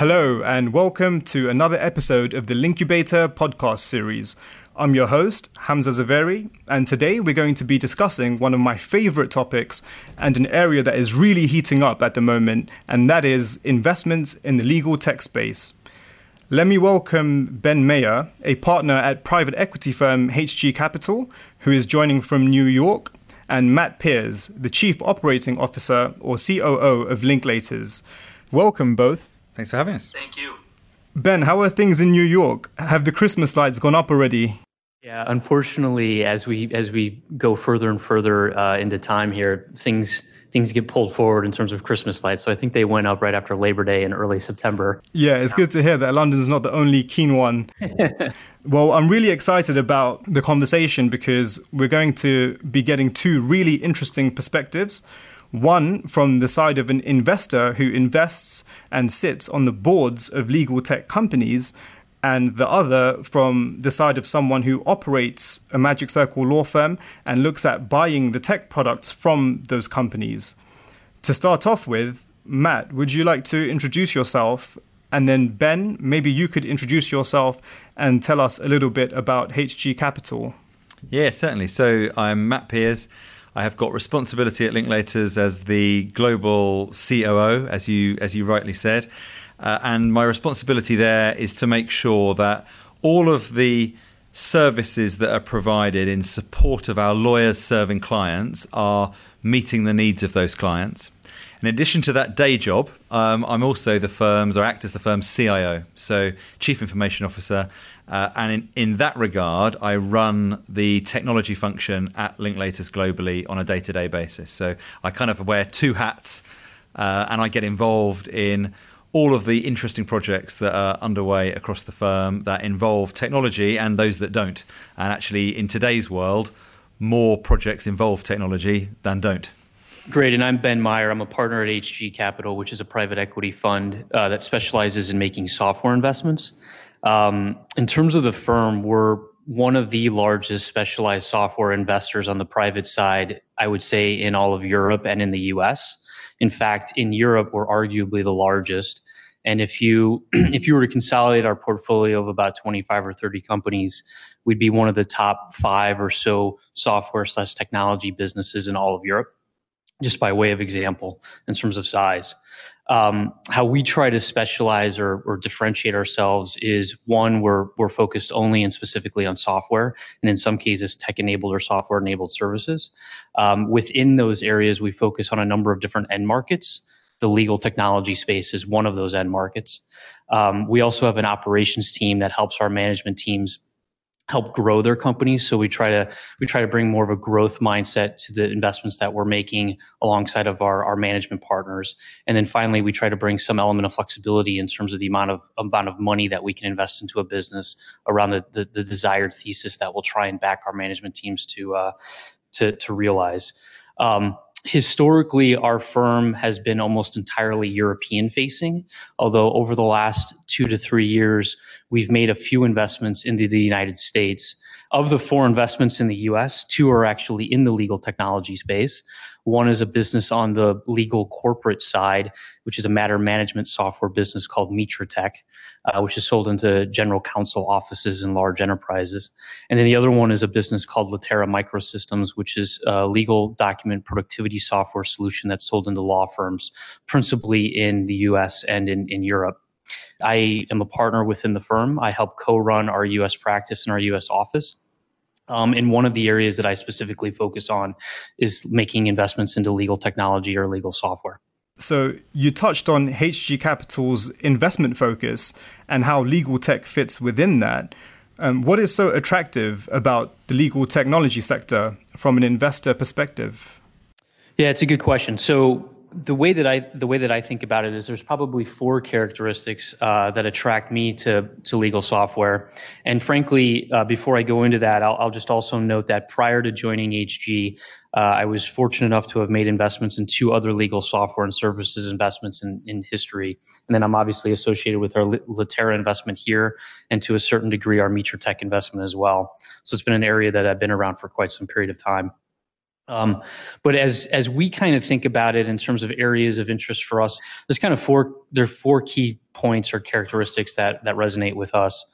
Hello, and welcome to another episode of the Linkubator podcast series. I'm your host, Hamza Zaveri, and today we're going to be discussing one of my favorite topics and an area that is really heating up at the moment, and that is investments in the legal tech space. Let me welcome Ben Meyer, a partner at private equity firm HG Capital, who is joining from New York, and Matt Peers, the Chief Operating Officer or COO of Linklaters. Welcome both. Thanks for having us. Thank you. Ben, how are things in New York? Have the Christmas lights gone up already? Yeah, unfortunately, as we as we go further and further uh, into time here, things things get pulled forward in terms of Christmas lights. So I think they went up right after Labor Day in early September. Yeah, it's good to hear that London's not the only keen one. well, I'm really excited about the conversation because we're going to be getting two really interesting perspectives. One from the side of an investor who invests and sits on the boards of legal tech companies, and the other from the side of someone who operates a Magic Circle law firm and looks at buying the tech products from those companies. To start off with, Matt, would you like to introduce yourself? And then, Ben, maybe you could introduce yourself and tell us a little bit about HG Capital. Yeah, certainly. So, I'm Matt Peers. I have got responsibility at Linklaters as the global COO, as you as you rightly said, uh, and my responsibility there is to make sure that all of the services that are provided in support of our lawyers serving clients are meeting the needs of those clients. In addition to that day job, um, I'm also the firm's or act as the firm's CIO, so Chief Information Officer. Uh, and in, in that regard, I run the technology function at Linklaters globally on a day to day basis. So I kind of wear two hats uh, and I get involved in all of the interesting projects that are underway across the firm that involve technology and those that don't. And actually, in today's world, more projects involve technology than don't. Great, and I'm Ben Meyer. I'm a partner at HG Capital, which is a private equity fund uh, that specializes in making software investments. Um, in terms of the firm, we're one of the largest specialized software investors on the private side, I would say, in all of Europe and in the US. In fact, in Europe, we're arguably the largest. And if you if you were to consolidate our portfolio of about 25 or 30 companies, we'd be one of the top five or so software slash technology businesses in all of Europe just by way of example in terms of size. Um, how we try to specialize or, or, differentiate ourselves is one, we're, we're focused only and specifically on software, and in some cases, tech enabled or software enabled services. Um, within those areas, we focus on a number of different end markets. The legal technology space is one of those end markets. Um, we also have an operations team that helps our management teams help grow their companies. So we try to we try to bring more of a growth mindset to the investments that we're making alongside of our, our management partners. And then finally, we try to bring some element of flexibility in terms of the amount of amount of money that we can invest into a business around the the, the desired thesis that we'll try and back our management teams to uh, to to realize. Um, historically our firm has been almost entirely european facing although over the last two to three years we've made a few investments into the united states of the four investments in the us two are actually in the legal technology space one is a business on the legal corporate side, which is a matter management software business called Mitratech, uh, which is sold into general counsel offices and large enterprises. And then the other one is a business called Litera Microsystems, which is a legal document productivity software solution that's sold into law firms, principally in the US and in, in Europe. I am a partner within the firm. I help co run our US practice and our US office. Um, and one of the areas that I specifically focus on is making investments into legal technology or legal software. So, you touched on HG Capital's investment focus and how legal tech fits within that. Um, what is so attractive about the legal technology sector from an investor perspective? Yeah, it's a good question. So, the way that I the way that I think about it is there's probably four characteristics uh, that attract me to to legal software, and frankly, uh, before I go into that, I'll, I'll, just also note that prior to joining HG, uh, I was fortunate enough to have made investments in two other legal software and services investments in, in history, and then I'm obviously associated with our Litera investment here, and to a certain degree our Mitratech investment as well. So it's been an area that I've been around for quite some period of time. Um, but as as we kind of think about it in terms of areas of interest for us, there's kind of four there are four key points or characteristics that that resonate with us.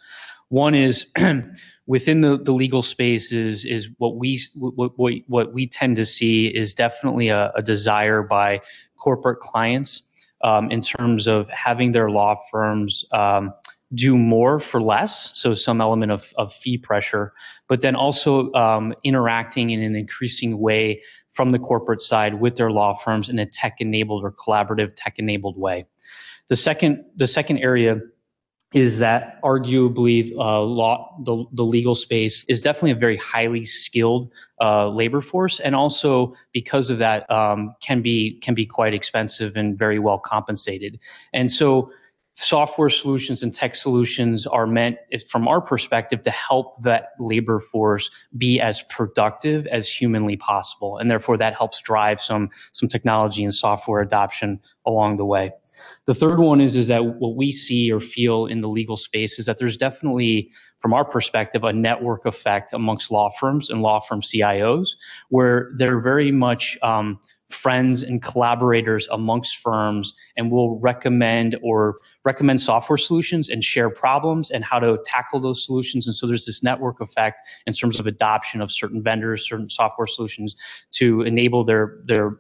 One is within the, the legal space is is what we what, what, we tend to see is definitely a, a desire by corporate clients um, in terms of having their law firms um, do more for less, so some element of, of fee pressure, but then also um, interacting in an increasing way from the corporate side with their law firms in a tech enabled or collaborative tech enabled way. The second, the second area is that arguably uh, law the, the legal space is definitely a very highly skilled uh, labor force and also because of that um, can be can be quite expensive and very well compensated and so software solutions and tech solutions are meant from our perspective to help that labor force be as productive as humanly possible. And therefore that helps drive some some technology and software adoption along the way. The third one is is that what we see or feel in the legal space is that there's definitely from our perspective a network effect amongst law firms and law firm cios where they're very much um, friends and collaborators amongst firms and will recommend or recommend software solutions and share problems and how to tackle those solutions. And so there's this network effect in terms of adoption of certain vendors, certain software solutions to enable their their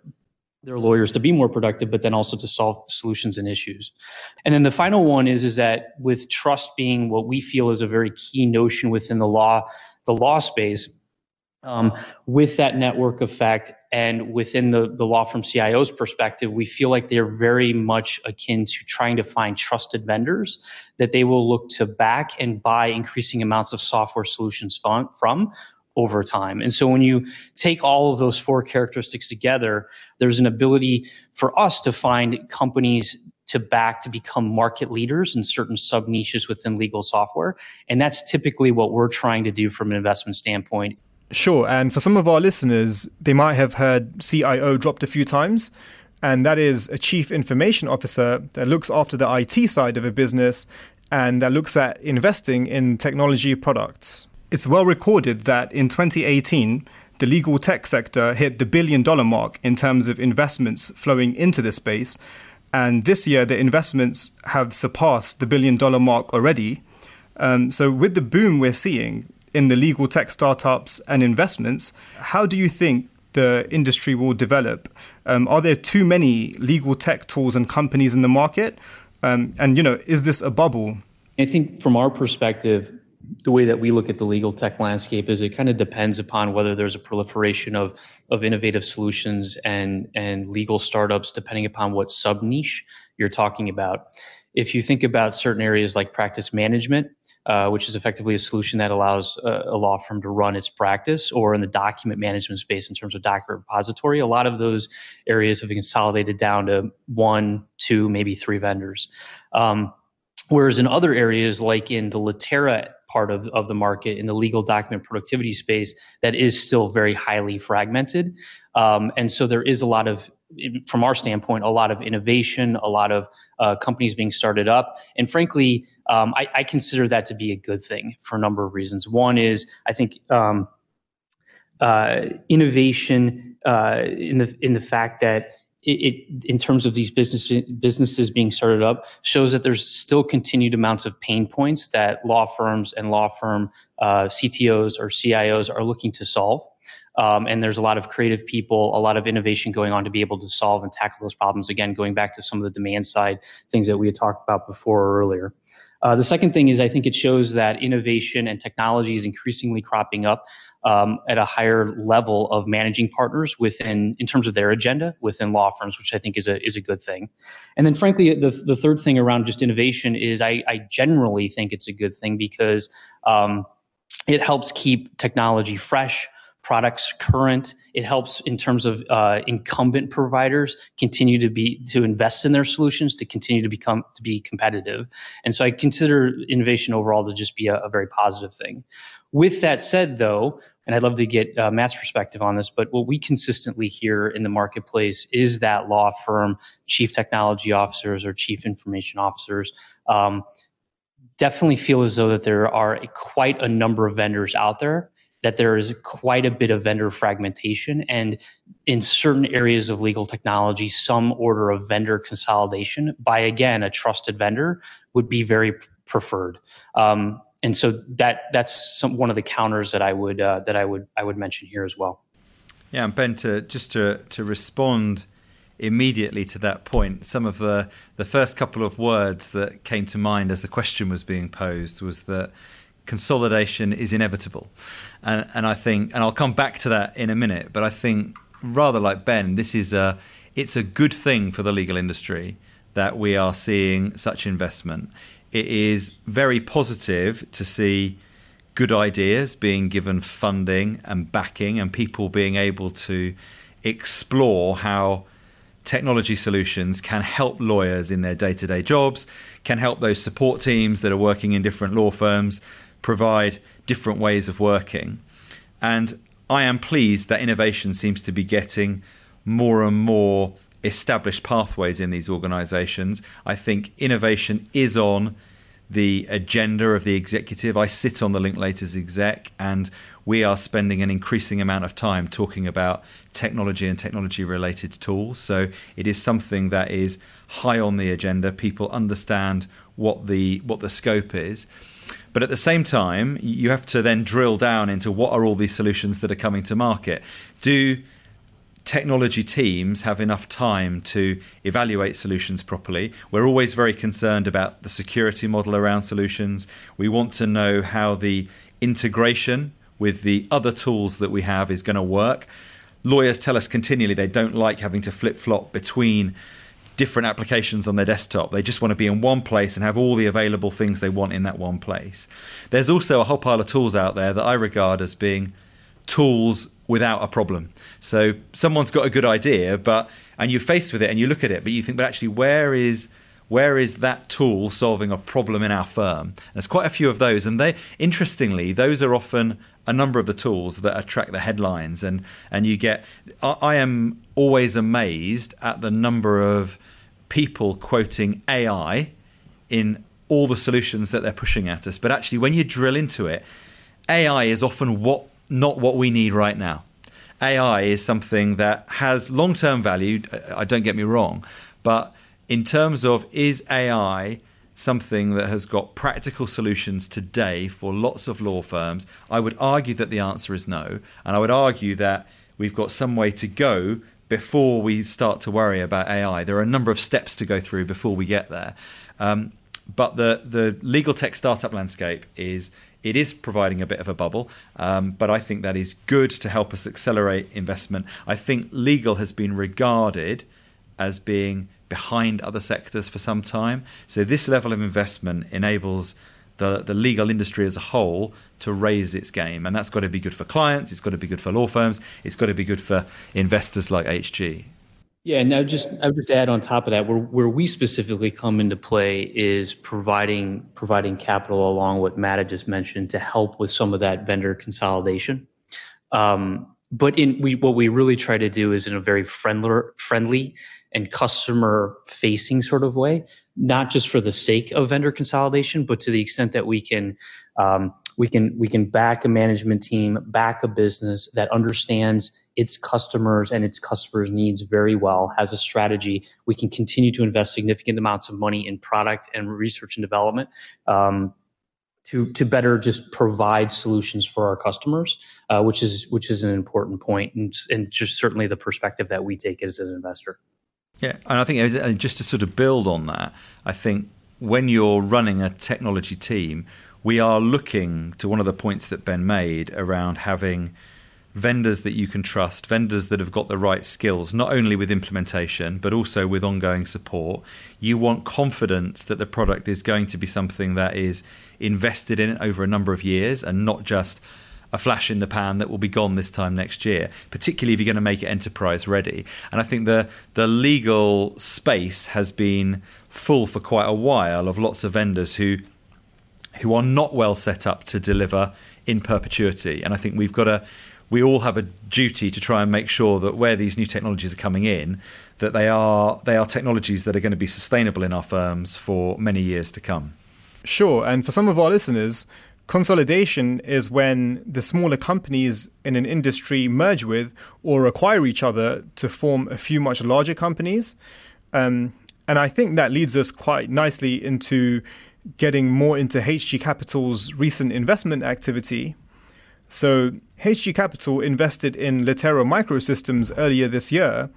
their lawyers to be more productive, but then also to solve solutions and issues. And then the final one is is that with trust being what we feel is a very key notion within the law, the law space, um, with that network effect and within the, the law firm CIO's perspective, we feel like they're very much akin to trying to find trusted vendors that they will look to back and buy increasing amounts of software solutions from, from over time. And so when you take all of those four characteristics together, there's an ability for us to find companies to back to become market leaders in certain sub niches within legal software. And that's typically what we're trying to do from an investment standpoint Sure. And for some of our listeners, they might have heard CIO dropped a few times. And that is a chief information officer that looks after the IT side of a business and that looks at investing in technology products. It's well recorded that in 2018, the legal tech sector hit the billion dollar mark in terms of investments flowing into the space. And this year, the investments have surpassed the billion dollar mark already. Um, so, with the boom we're seeing, in the legal tech startups and investments. How do you think the industry will develop? Um, are there too many legal tech tools and companies in the market? Um, and you know, is this a bubble? I think from our perspective, the way that we look at the legal tech landscape is it kind of depends upon whether there's a proliferation of of innovative solutions and and legal startups, depending upon what sub niche you're talking about. If you think about certain areas like practice management, uh, which is effectively a solution that allows a, a, law firm to run its practice, or in the document management space in terms of document repository. A lot of those areas have been consolidated down to one, two, maybe three vendors. Um, whereas in other areas, like in the Litera part of, of the market, in the legal document productivity space, that is still very highly fragmented. Um, and so there is a lot of from our standpoint, a lot of innovation, a lot of uh, companies being started up. And frankly, um, I, I, consider that to be a good thing for a number of reasons. One is I think um, uh, innovation uh, in the in the fact that it, it, in terms of these business businesses being started up shows that there's still continued amounts of pain points that law firms and law firm uh, CTOs or CIOs are looking to solve. Um, and there's a lot of creative people, a lot of innovation going on to be able to solve and tackle those problems. Again, going back to some of the demand side things that we had talked about before or earlier. Uh, the second thing is I think it shows that innovation and technology is increasingly cropping up um, at a higher level of managing partners within, in terms of their agenda within law firms, which I think is a is a good thing. And then, frankly, the the third thing around just innovation is I, I generally think it's a good thing because um, it helps keep technology fresh products current. It helps in terms of uh, incumbent providers continue to be to invest in their solutions to continue to become to be competitive. And so I consider innovation overall to just be a, a very positive thing. With that said, though, and I'd love to get uh, Matt's perspective on this, but what we consistently hear in the marketplace is that law firm chief technology officers or chief information officers. Um, definitely feel as though that there are a, quite a number of vendors out there that there is quite a bit of vendor fragmentation and in certain areas of legal technology, some order of vendor consolidation by again a trusted vendor would be very preferred. Um, and so that that's some, one of the counters that I would uh, that I would I would mention here as well. Yeah, and Ben, to just to to respond immediately to that point, some of the the first couple of words that came to mind as the question was being posed was that consolidation is inevitable, and and I think, and I'll come back to that in a minute, but I think rather like Ben, this is a it's a good thing for the legal industry that we are seeing such investment. It is very positive to see good ideas being given funding and backing, and people being able to explore how technology solutions can help lawyers in their day to day jobs, can help those support teams that are working in different law firms provide different ways of working. And I am pleased that innovation seems to be getting more and more established pathways in these organizations. I think innovation is on the agenda of the executive. I sit on the Linklaters exec, and we are spending an increasing amount of time talking about technology and technology related tools. So it is something that is high on the agenda. People understand what the what the scope is. But at the same time, you have to then drill down into what are all these solutions that are coming to market. Do technology teams have enough time to evaluate solutions properly. We're always very concerned about the security model around solutions. We want to know how the integration with the other tools that we have is going to work. Lawyers tell us continually they don't like having to flip flop between different applications on their desktop. They just want to be in one place and have all the available things they want in that one place. There's also a whole pile of tools out there that I regard as being tools without a problem. So someone's got a good idea, but and you're faced with it and you look at it, but you think, but actually, where is where is that tool solving a problem in our firm? There's quite a few of those, and they interestingly, those are often a number of the tools that attract the headlines, and and you get. I, I am always amazed at the number of people quoting AI in all the solutions that they're pushing at us, but actually, when you drill into it, AI is often what not what we need right now. AI is something that has long term value. I don't get me wrong, but in terms of is AI something that has got practical solutions today for lots of law firms, I would argue that the answer is no. And I would argue that we've got some way to go before we start to worry about AI. There are a number of steps to go through before we get there. Um, but the, the legal tech startup landscape is it is providing a bit of a bubble, um, but I think that is good to help us accelerate investment. I think legal has been regarded as being behind other sectors for some time. So this level of investment enables the, the legal industry as a whole to raise its game. And that's got to be good for clients, it's got to be good for law firms, it's got to be good for investors like HG. Yeah, would just I would just add on top of that, where where we specifically come into play is providing providing capital along what Matt had just mentioned to help with some of that vendor consolidation. Um, but in we what we really try to do is in a very friendly friendly and customer facing sort of way, not just for the sake of vendor consolidation, but to the extent that we can um, we can we can back a management team, back a business that understands its customers and its customers' needs very well, has a strategy. We can continue to invest significant amounts of money in product and research and development. Um, to, to better just provide solutions for our customers, uh, which is which is an important point, and, and just certainly the perspective that we take as an investor. Yeah, and I think just to sort of build on that, I think when you're running a technology team, we are looking to one of the points that Ben made around having vendors that you can trust, vendors that have got the right skills, not only with implementation, but also with ongoing support. You want confidence that the product is going to be something that is invested in over a number of years and not just a flash in the pan that will be gone this time next year, particularly if you're going to make it enterprise ready. And I think the the legal space has been full for quite a while of lots of vendors who who are not well set up to deliver in perpetuity. And I think we've got to, we all have a duty to try and make sure that where these new technologies are coming in, that they are they are technologies that are going to be sustainable in our firms for many years to come. Sure, and for some of our listeners, Consolidation is when the smaller companies in an industry merge with or acquire each other to form a few much larger companies. Um, and I think that leads us quite nicely into getting more into HG Capital's recent investment activity. So, HG Capital invested in Litera Microsystems earlier this year.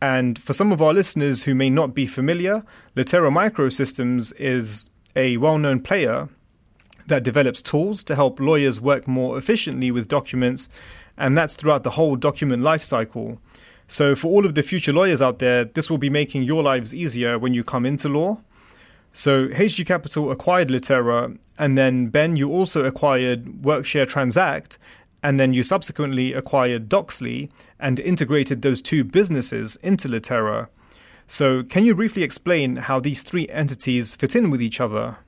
And for some of our listeners who may not be familiar, Litera Microsystems is a well known player that develops tools to help lawyers work more efficiently with documents, and that's throughout the whole document lifecycle. So, for all of the future lawyers out there, this will be making your lives easier when you come into law. So, HG Capital acquired Litera, and then Ben, you also acquired Workshare Transact, and then you subsequently acquired Doxly and integrated those two businesses into Litera. So, can you briefly explain how these three entities fit in with each other?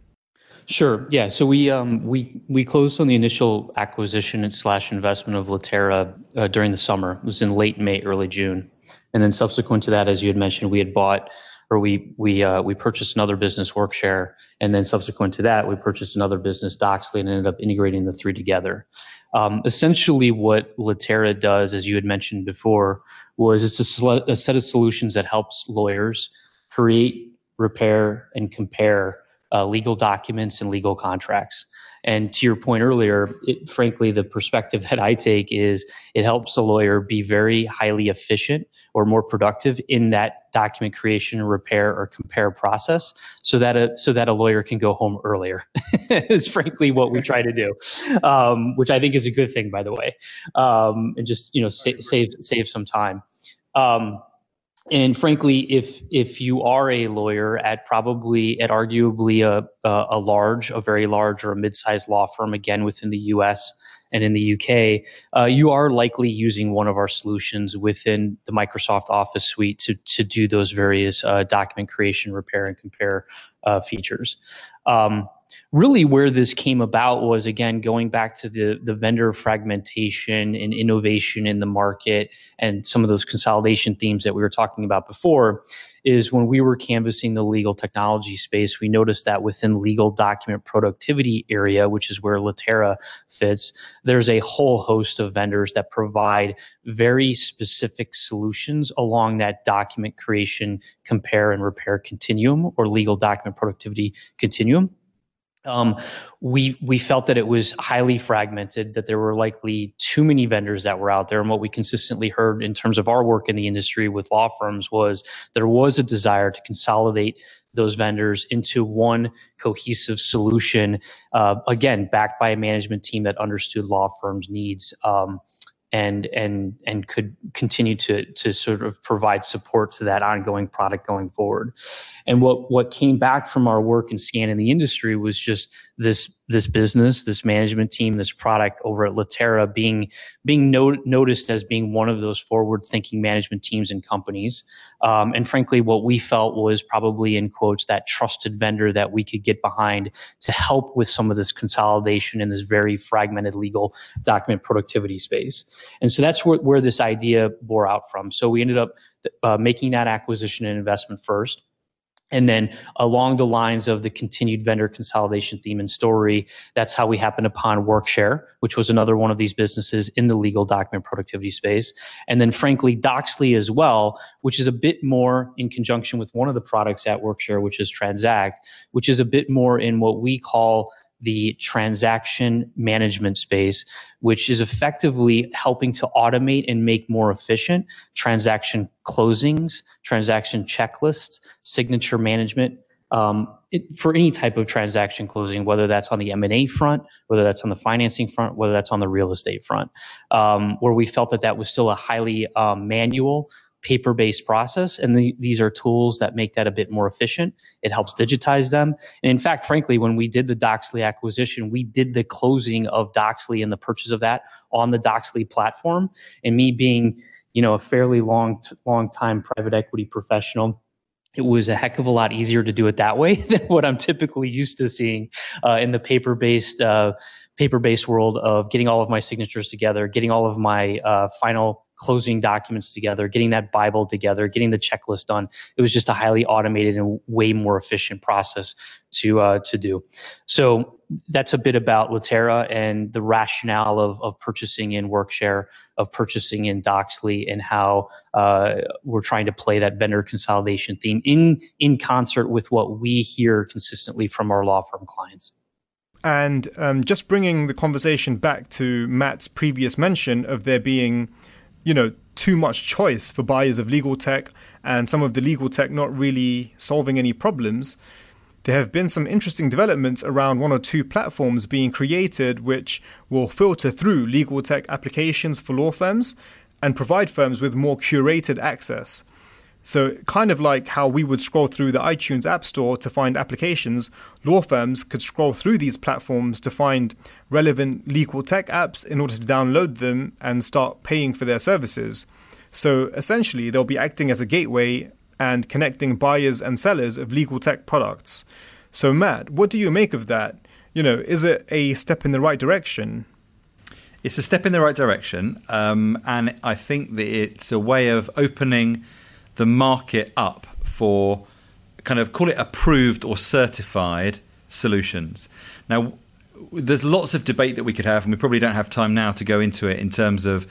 Sure. Yeah. So we um, we we closed on the initial acquisition slash investment of Litera uh, during the summer. It was in late May, early June, and then subsequent to that, as you had mentioned, we had bought or we we uh, we purchased another business, Workshare, and then subsequent to that, we purchased another business, Doxly, and ended up integrating the three together. Um, essentially, what Litera does, as you had mentioned before, was it's a, sl- a set of solutions that helps lawyers create, repair, and compare uh, legal documents and legal contracts. And to your point earlier, it, frankly, the perspective that I take is it helps a lawyer be very highly efficient or more productive in that document creation, repair, or compare process, so that a so that a lawyer can go home earlier. is frankly what we try to do, um, which I think is a good thing, by the way, um, and just you know sa- save save some time. Um, and frankly, if if you are a lawyer at probably at arguably a a, a large, a very large or a mid-sized law firm, again within the U.S. and in the UK, uh, you are likely using one of our solutions within the Microsoft Office suite to to do those various uh, document creation, repair, and compare uh, features. Um, really where this came about was again going back to the the vendor fragmentation and innovation in the market and some of those consolidation themes that we were talking about before is when we were canvassing the legal technology space we noticed that within legal document productivity area which is where Litera fits there's a whole host of vendors that provide very specific solutions along that document creation compare and repair continuum or legal document productivity continuum um, we we felt that it was highly fragmented, that there were likely too many vendors that were out there. And what we consistently heard in terms of our work in the industry with law firms was there was a desire to consolidate those vendors into one cohesive solution. Uh, again, backed by a management team that understood law firms' needs. Um, and and and could continue to to sort of provide support to that ongoing product going forward. And what what came back from our work in the industry was just this this business, this management team, this product over at Litera being being no, noticed as being one of those forward thinking management teams and companies. Um, and frankly, what we felt was probably in quotes that trusted vendor that we could get behind to help with some of this consolidation in this very fragmented legal document productivity space. And so that's where, where this idea bore out from. So we ended up uh, making that acquisition and investment first. And then along the lines of the continued vendor consolidation theme and story, that's how we happened upon Workshare, which was another one of these businesses in the legal document productivity space. And then frankly, Doxly as well, which is a bit more in conjunction with one of the products at Workshare, which is Transact, which is a bit more in what we call the transaction management space, which is effectively helping to automate and make more efficient transaction closings, transaction checklists, signature management um, it, for any type of transaction closing, whether that's on the M&A front, whether that's on the financing front, whether that's on the real estate front, um, where we felt that that was still a highly um, manual paper based process. And the, these are tools that make that a bit more efficient. It helps digitize them. And in fact, frankly, when we did the Doxly acquisition, we did the closing of Doxly and the purchase of that on the Doxly platform. And me being, you know, a fairly long, long time private equity professional, it was a heck of a lot easier to do it that way than what I'm typically used to seeing uh, in the paper based uh, paper-based world of getting all of my signatures together, getting all of my uh, final closing documents together, getting that Bible together, getting the checklist done. It was just a highly automated and way more efficient process to uh, to do. So that's a bit about Litera and the rationale of, of purchasing in Workshare, of purchasing in Doxly, and how uh, we're trying to play that vendor consolidation theme in in concert with what we hear consistently from our law firm clients. And um, just bringing the conversation back to Matt's previous mention of there being you know, too much choice for buyers of legal tech and some of the legal tech not really solving any problems, there have been some interesting developments around one or two platforms being created which will filter through legal tech applications for law firms and provide firms with more curated access. So, kind of like how we would scroll through the iTunes App Store to find applications, law firms could scroll through these platforms to find relevant legal tech apps in order to download them and start paying for their services. So, essentially, they'll be acting as a gateway and connecting buyers and sellers of legal tech products. So, Matt, what do you make of that? You know, is it a step in the right direction? It's a step in the right direction, um, and I think that it's a way of opening the market up for kind of call it approved or certified solutions. Now, there's lots of debate that we could have, and we probably don't have time now to go into it in terms of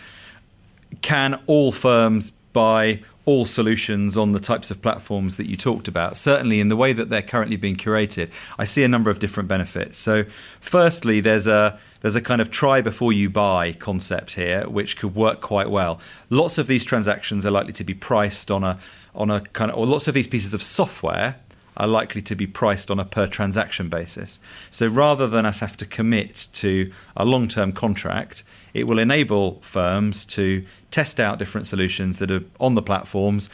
can all firms buy all solutions on the types of platforms that you talked about. Certainly, in the way that they're currently being curated, I see a number of different benefits. So, firstly, there's a there's a kind of try before you buy concept here, which could work quite well. Lots of these transactions are likely to be priced on a on a kind of, or lots of these pieces of software are likely to be priced on a per transaction basis. So rather than us have to commit to a long term contract, it will enable firms to test out different solutions that are on the platforms,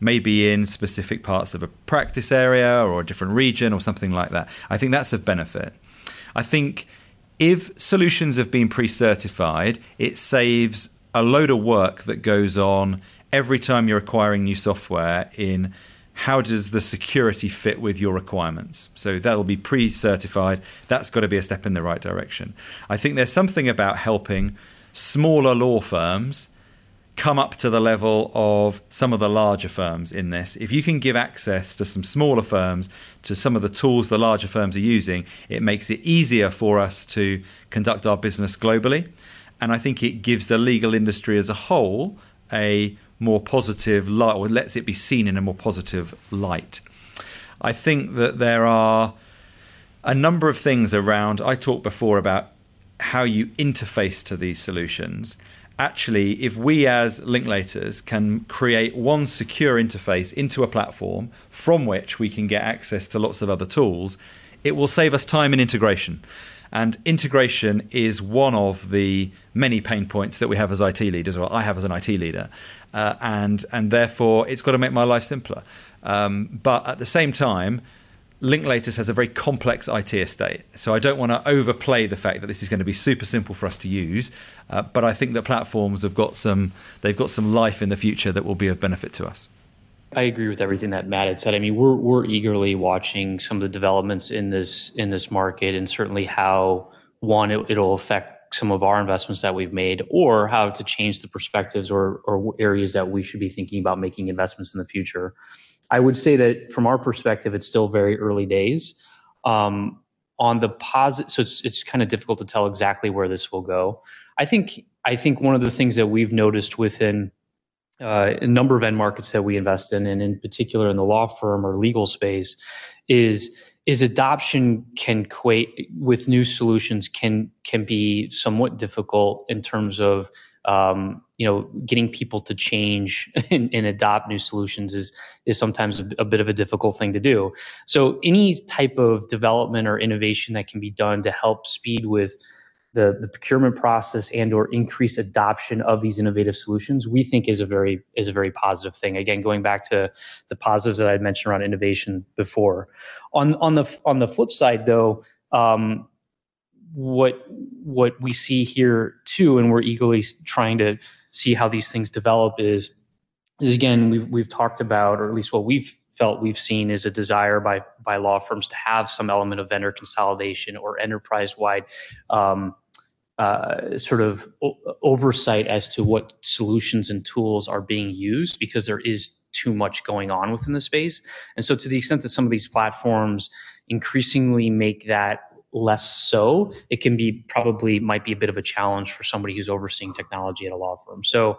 maybe in specific parts of a practice area or a different region or something like that. I think that's of benefit. I think if solutions have been pre certified, it saves a load of work that goes on every time you're acquiring new software in how does the security fit with your requirements? So that'll be pre certified. That's got to be a step in the right direction. I think there's something about helping smaller law firms come up to the level of some of the larger firms in this. If you can give access to some smaller firms to some of the tools the larger firms are using, it makes it easier for us to conduct our business globally. And I think it gives the legal industry as a whole a more positive light, or lets it be seen in a more positive light. I think that there are a number of things around. I talked before about how you interface to these solutions. Actually, if we as Linklaters can create one secure interface into a platform from which we can get access to lots of other tools, it will save us time in integration. And integration is one of the many pain points that we have as IT leaders, or I have as an IT leader. Uh, and, and therefore, it's got to make my life simpler. Um, but at the same time, Linklaters has a very complex IT estate. So I don't want to overplay the fact that this is going to be super simple for us to use. Uh, but I think that platforms have got some, they've got some life in the future that will be of benefit to us. I agree with everything that Matt had said. I mean, we're we're eagerly watching some of the developments in this in this market, and certainly how one it, it'll affect some of our investments that we've made, or how to change the perspectives or or areas that we should be thinking about making investments in the future. I would say that from our perspective, it's still very early days. Um, on the positive, so it's it's kind of difficult to tell exactly where this will go. I think I think one of the things that we've noticed within uh, a number of end markets that we invest in, and in particular in the law firm or legal space, is is adoption can equate with new solutions can can be somewhat difficult in terms of um, you know getting people to change and, and, adopt new solutions is is sometimes a, a, bit of a difficult thing to do. So any type of development or innovation that can be done to help speed with the, the procurement process and or increase adoption of these innovative solutions we think is a very is a very positive thing. Again going back to the positives that i mentioned around innovation before. On on the on the flip side though um, what what we see here too and we're eagerly trying to see how these things develop is is again we've we've talked about or at least what we've felt we've seen is a desire by by law firms to have some element of vendor consolidation or enterprise wide um, uh, sort of o- oversight as to what solutions and tools are being used because there is too much going on within the space. And so, to the extent that some of these platforms increasingly make that less so, it can be probably might be a bit of a challenge for somebody who's overseeing technology at a law firm. So,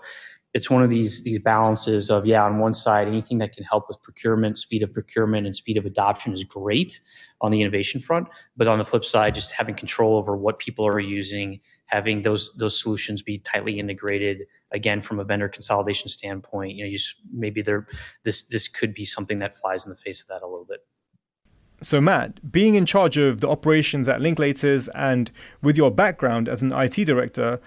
it's one of these these balances of yeah on one side anything that can help with procurement speed of procurement and speed of adoption is great on the innovation front. But on the flip side just having control over what people are using having those those solutions be tightly integrated again from a vendor consolidation standpoint you know you just, maybe there this this could be something that flies in the face of that a little bit. So, Matt, being in charge of the operations at Linklaters and with your background as an IT director,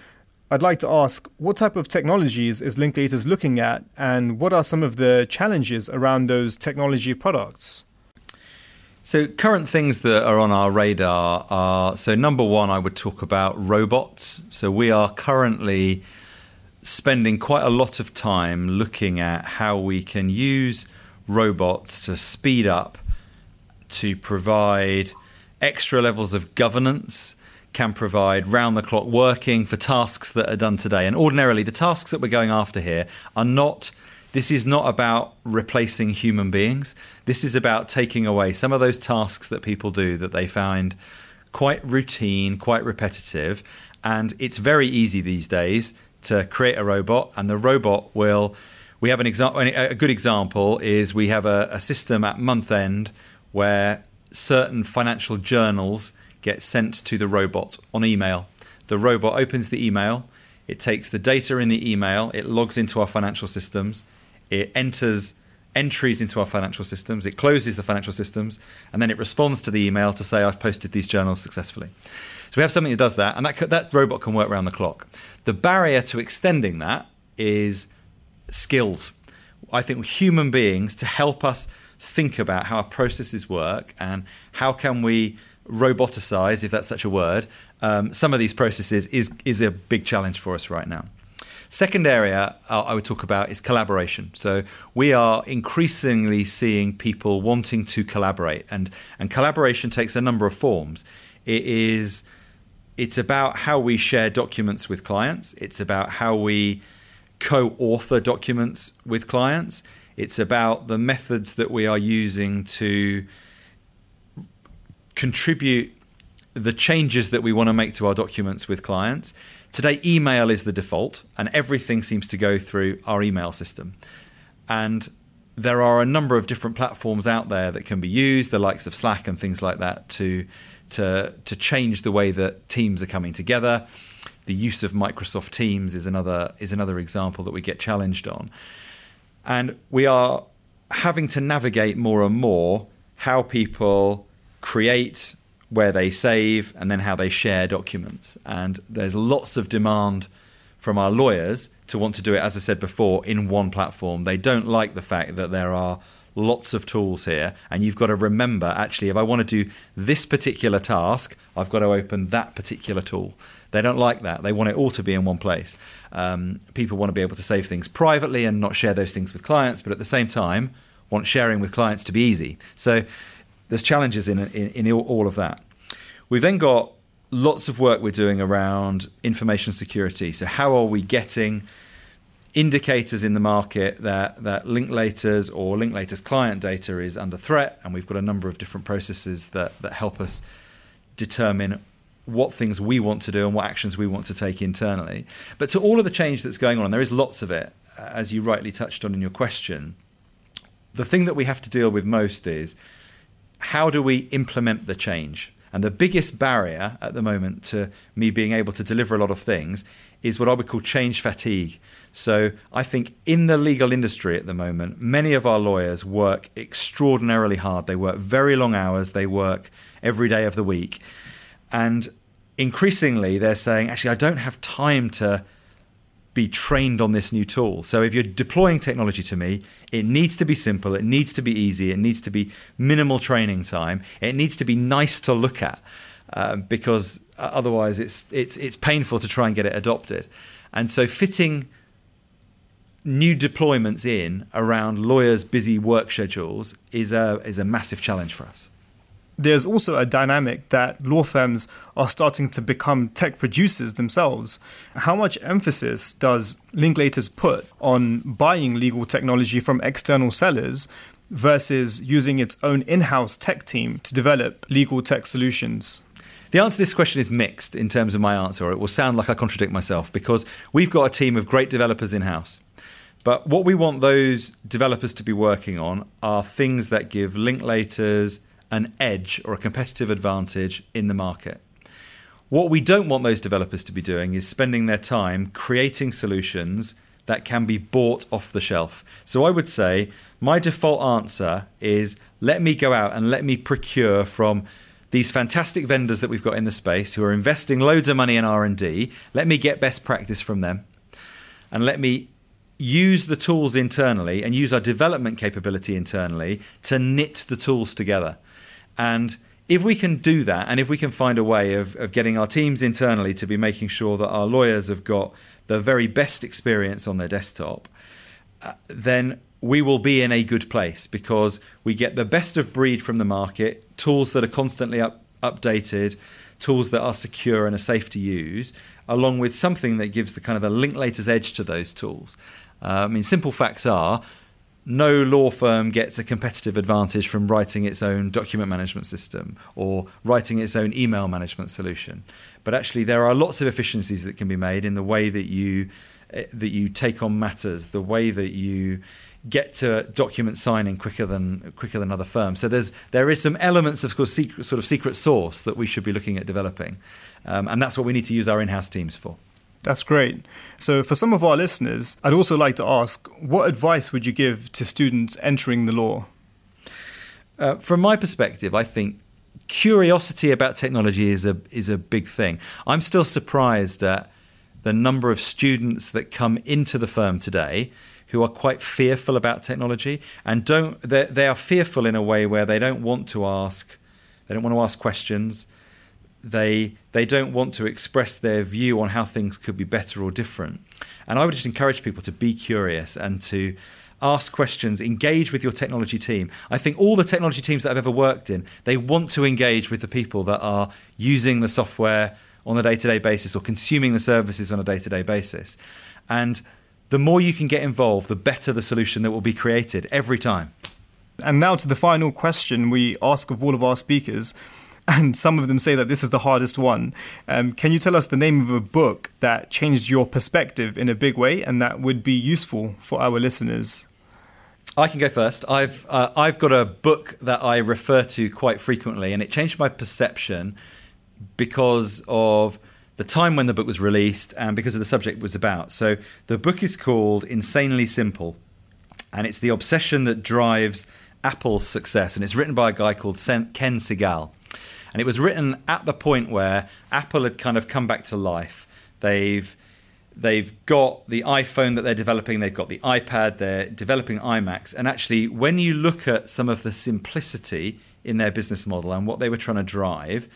I'd like to ask what type of technologies is Linklaters looking at, and what are some of the challenges around those technology products? So, current things that are on our radar are so, number one, I would talk about robots. So, we are currently spending quite a lot of time looking at how we can use robots to speed up, to provide extra levels of governance can provide round the clock working for tasks that are done today. And ordinarily, the tasks that we're going after here are not. This is not about replacing human beings. This is about taking away some of those tasks that people do that they find quite routine, quite repetitive. And it's very easy these days to create a robot, and the robot will. We have an example. A good example is we have a, a system at month end where certain financial journals gets sent to the robot on email. The robot opens the email, it takes the data in the email, it logs into our financial systems, it enters entries into our financial systems, it closes the financial systems, and then it responds to the email to say, I've posted these journals successfully. So we have something that does that, and that, that robot can work around the clock. The barrier to extending that is skills. I think human beings to help us think about how our processes work and how can we roboticize, if that's such a word, um, some of these processes is is a big challenge for us right now. Second area I would talk about is collaboration. So we are increasingly seeing people wanting to collaborate, and and collaboration takes a number of forms. It is it's about how we share documents with clients. It's about how we co-author documents with clients. It's about the methods that we are using to contribute the changes that we want to make to our documents with clients. Today, email is the default, and everything seems to go through our email system. And there are a number of different platforms out there that can be used, the likes of Slack and things like that, to to to change the way that teams are coming together. The use of Microsoft Teams is another is another example that we get challenged on, and we are having to navigate more and more how people create, where they save, and then how they share documents. And there's lots of demand from our lawyers to want to do it, as I said before, in one platform. They don't like the fact that there are lots of tools here, and you've got to remember actually, if I want to do this particular task, I've got to open that particular tool. They don't like that. They want it all to be in one place. Um, people want to be able to save things privately and not share those things with clients, but at the same time, want sharing with clients to be easy. So there's challenges in, in, in all of that. We've then got lots of work we're doing around information security. So how are we getting indicators in the market that that Linklaters or Linklaters client data is under threat? And we've got a number of different processes that that help us determine what things we want to do and what actions we want to take internally. But to all of the change that's going on, and there is lots of it, as you rightly touched on in your question, the thing that we have to deal with most is how do we implement the change? And the biggest barrier at the moment to me being able to deliver a lot of things is what I would call change fatigue. So I think in the legal industry at the moment, many of our lawyers work extraordinarily hard. They work very long hours, they work every day of the week. And increasingly, they're saying, actually, I don't have time to be trained on this new tool. So if you're deploying technology to me, it needs to be simple, it needs to be easy, it needs to be minimal training time, it needs to be nice to look at. Uh, because otherwise it's it's it's painful to try and get it adopted. And so fitting new deployments in around lawyers' busy work schedules is a is a massive challenge for us. There's also a dynamic that law firms are starting to become tech producers themselves. How much emphasis does Linklaters put on buying legal technology from external sellers versus using its own in house tech team to develop legal tech solutions? The answer to this question is mixed in terms of my answer, or it will sound like I contradict myself because we've got a team of great developers in house. But what we want those developers to be working on are things that give Linklaters an edge or a competitive advantage in the market. What we don't want those developers to be doing is spending their time creating solutions that can be bought off the shelf. So I would say my default answer is let me go out and let me procure from these fantastic vendors that we've got in the space who are investing loads of money in R&D. Let me get best practice from them and let me use the tools internally and use our development capability internally to knit the tools together. And if we can do that, and if we can find a way of, of getting our teams internally to be making sure that our lawyers have got the very best experience on their desktop, uh, then we will be in a good place because we get the best of breed from the market, tools that are constantly up, updated, tools that are secure and are safe to use, along with something that gives the kind of the Linklaters edge to those tools. Uh, I mean, simple facts are no law firm gets a competitive advantage from writing its own document management system or writing its own email management solution. But actually, there are lots of efficiencies that can be made in the way that you eh, that you take on matters, the way that you get to document signing quicker than quicker than other firms. So there's there is some elements of course, secret, sort of secret sauce that we should be looking at developing, um, and that's what we need to use our in-house teams for. That's great. So, for some of our listeners, I'd also like to ask what advice would you give to students entering the law? Uh, from my perspective, I think curiosity about technology is a is a big thing. I'm still surprised at the number of students that come into the firm today who are quite fearful about technology and don't they are fearful in a way where they don't want to ask they don't want to ask questions they they don't want to express their view on how things could be better or different. And I would just encourage people to be curious and to ask questions, engage with your technology team. I think all the technology teams that I've ever worked in, they want to engage with the people that are using the software on a day-to-day basis or consuming the services on a day-to-day basis. And the more you can get involved, the better the solution that will be created every time. And now to the final question we ask of all of our speakers and some of them say that this is the hardest one. Um, can you tell us the name of a book that changed your perspective in a big way and that would be useful for our listeners? I can go first. I've uh, I've got a book that I refer to quite frequently, and it changed my perception because of the time when the book was released and because of the subject it was about. So the book is called Insanely Simple, and it's the obsession that drives Apple's success, and it's written by a guy called Ken Segall. And it was written at the point where Apple had kind of come back to life. They've they've got the iPhone that they're developing, they've got the iPad, they're developing iMacs. And actually, when you look at some of the simplicity in their business model and what they were trying to drive,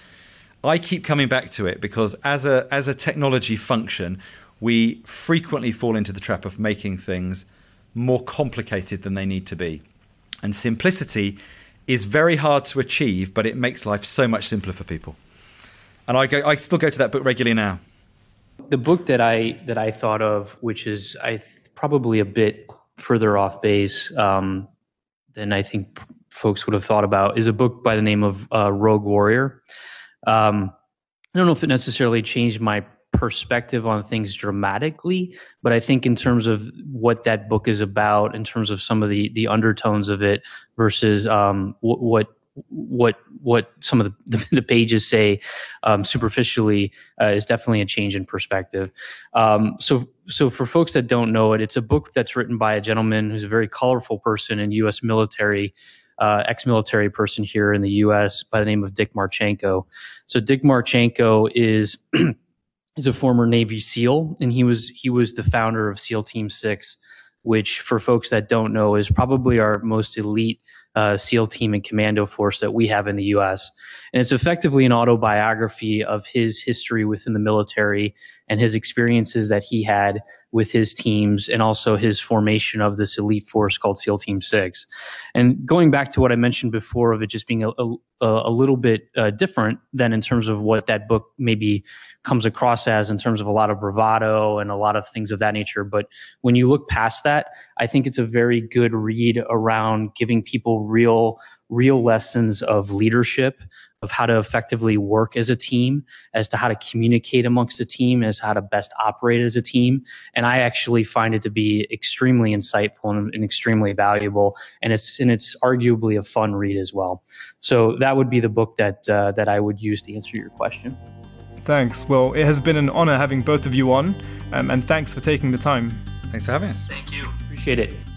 I keep coming back to it because as a as a technology function, we frequently fall into the trap of making things more complicated than they need to be. And simplicity is very hard to achieve, but it makes life so much simpler for people. And I go, I still go to that book regularly now. The book that I that I thought of, which is I th- probably a bit further off base um, than I think folks would have thought about, is a book by the name of uh, Rogue Warrior. Um, I don't know if it necessarily changed my perspective on things dramatically, but I think in terms of what that book is about, in terms of some of the the undertones of it versus um, what, what what what some of the, the, pages say um, superficially uh, is definitely a change in perspective. Um, so so for folks that don't know it, it's a book that's written by a gentleman who's a very colorful person in U.S. military. Uh, ex-military person here in the U.S. by the name of Dick Marcinko. So Dick Marcinko is He's a former Navy SEAL, and he was he was the founder of SEAL Team Six, which, for folks that don't know, is probably our most elite uh, SEAL team and commando force that we have in the U.S. And it's effectively an autobiography of his history within the military and his experiences that he had with his teams and also his formation of this elite force called SEAL Team Six. And going back to what I mentioned before of it just being a, a, a little bit uh, different than in terms of what that book maybe comes across as in terms of a lot of bravado and a lot of things of that nature. But when you look past that, I think it's a very good read around giving people real real lessons of leadership, of how to effectively work as a team, as to how to communicate amongst a team, as how to best operate as a team. And I actually find it to be extremely insightful and, and extremely valuable. And it's and it's arguably a fun read as well. So that would be the book that uh, that I would use to answer your question. Thanks. Well, it has been an honor having both of you on, um, and thanks for taking the time. Thanks for having us. Thank you. Appreciate it.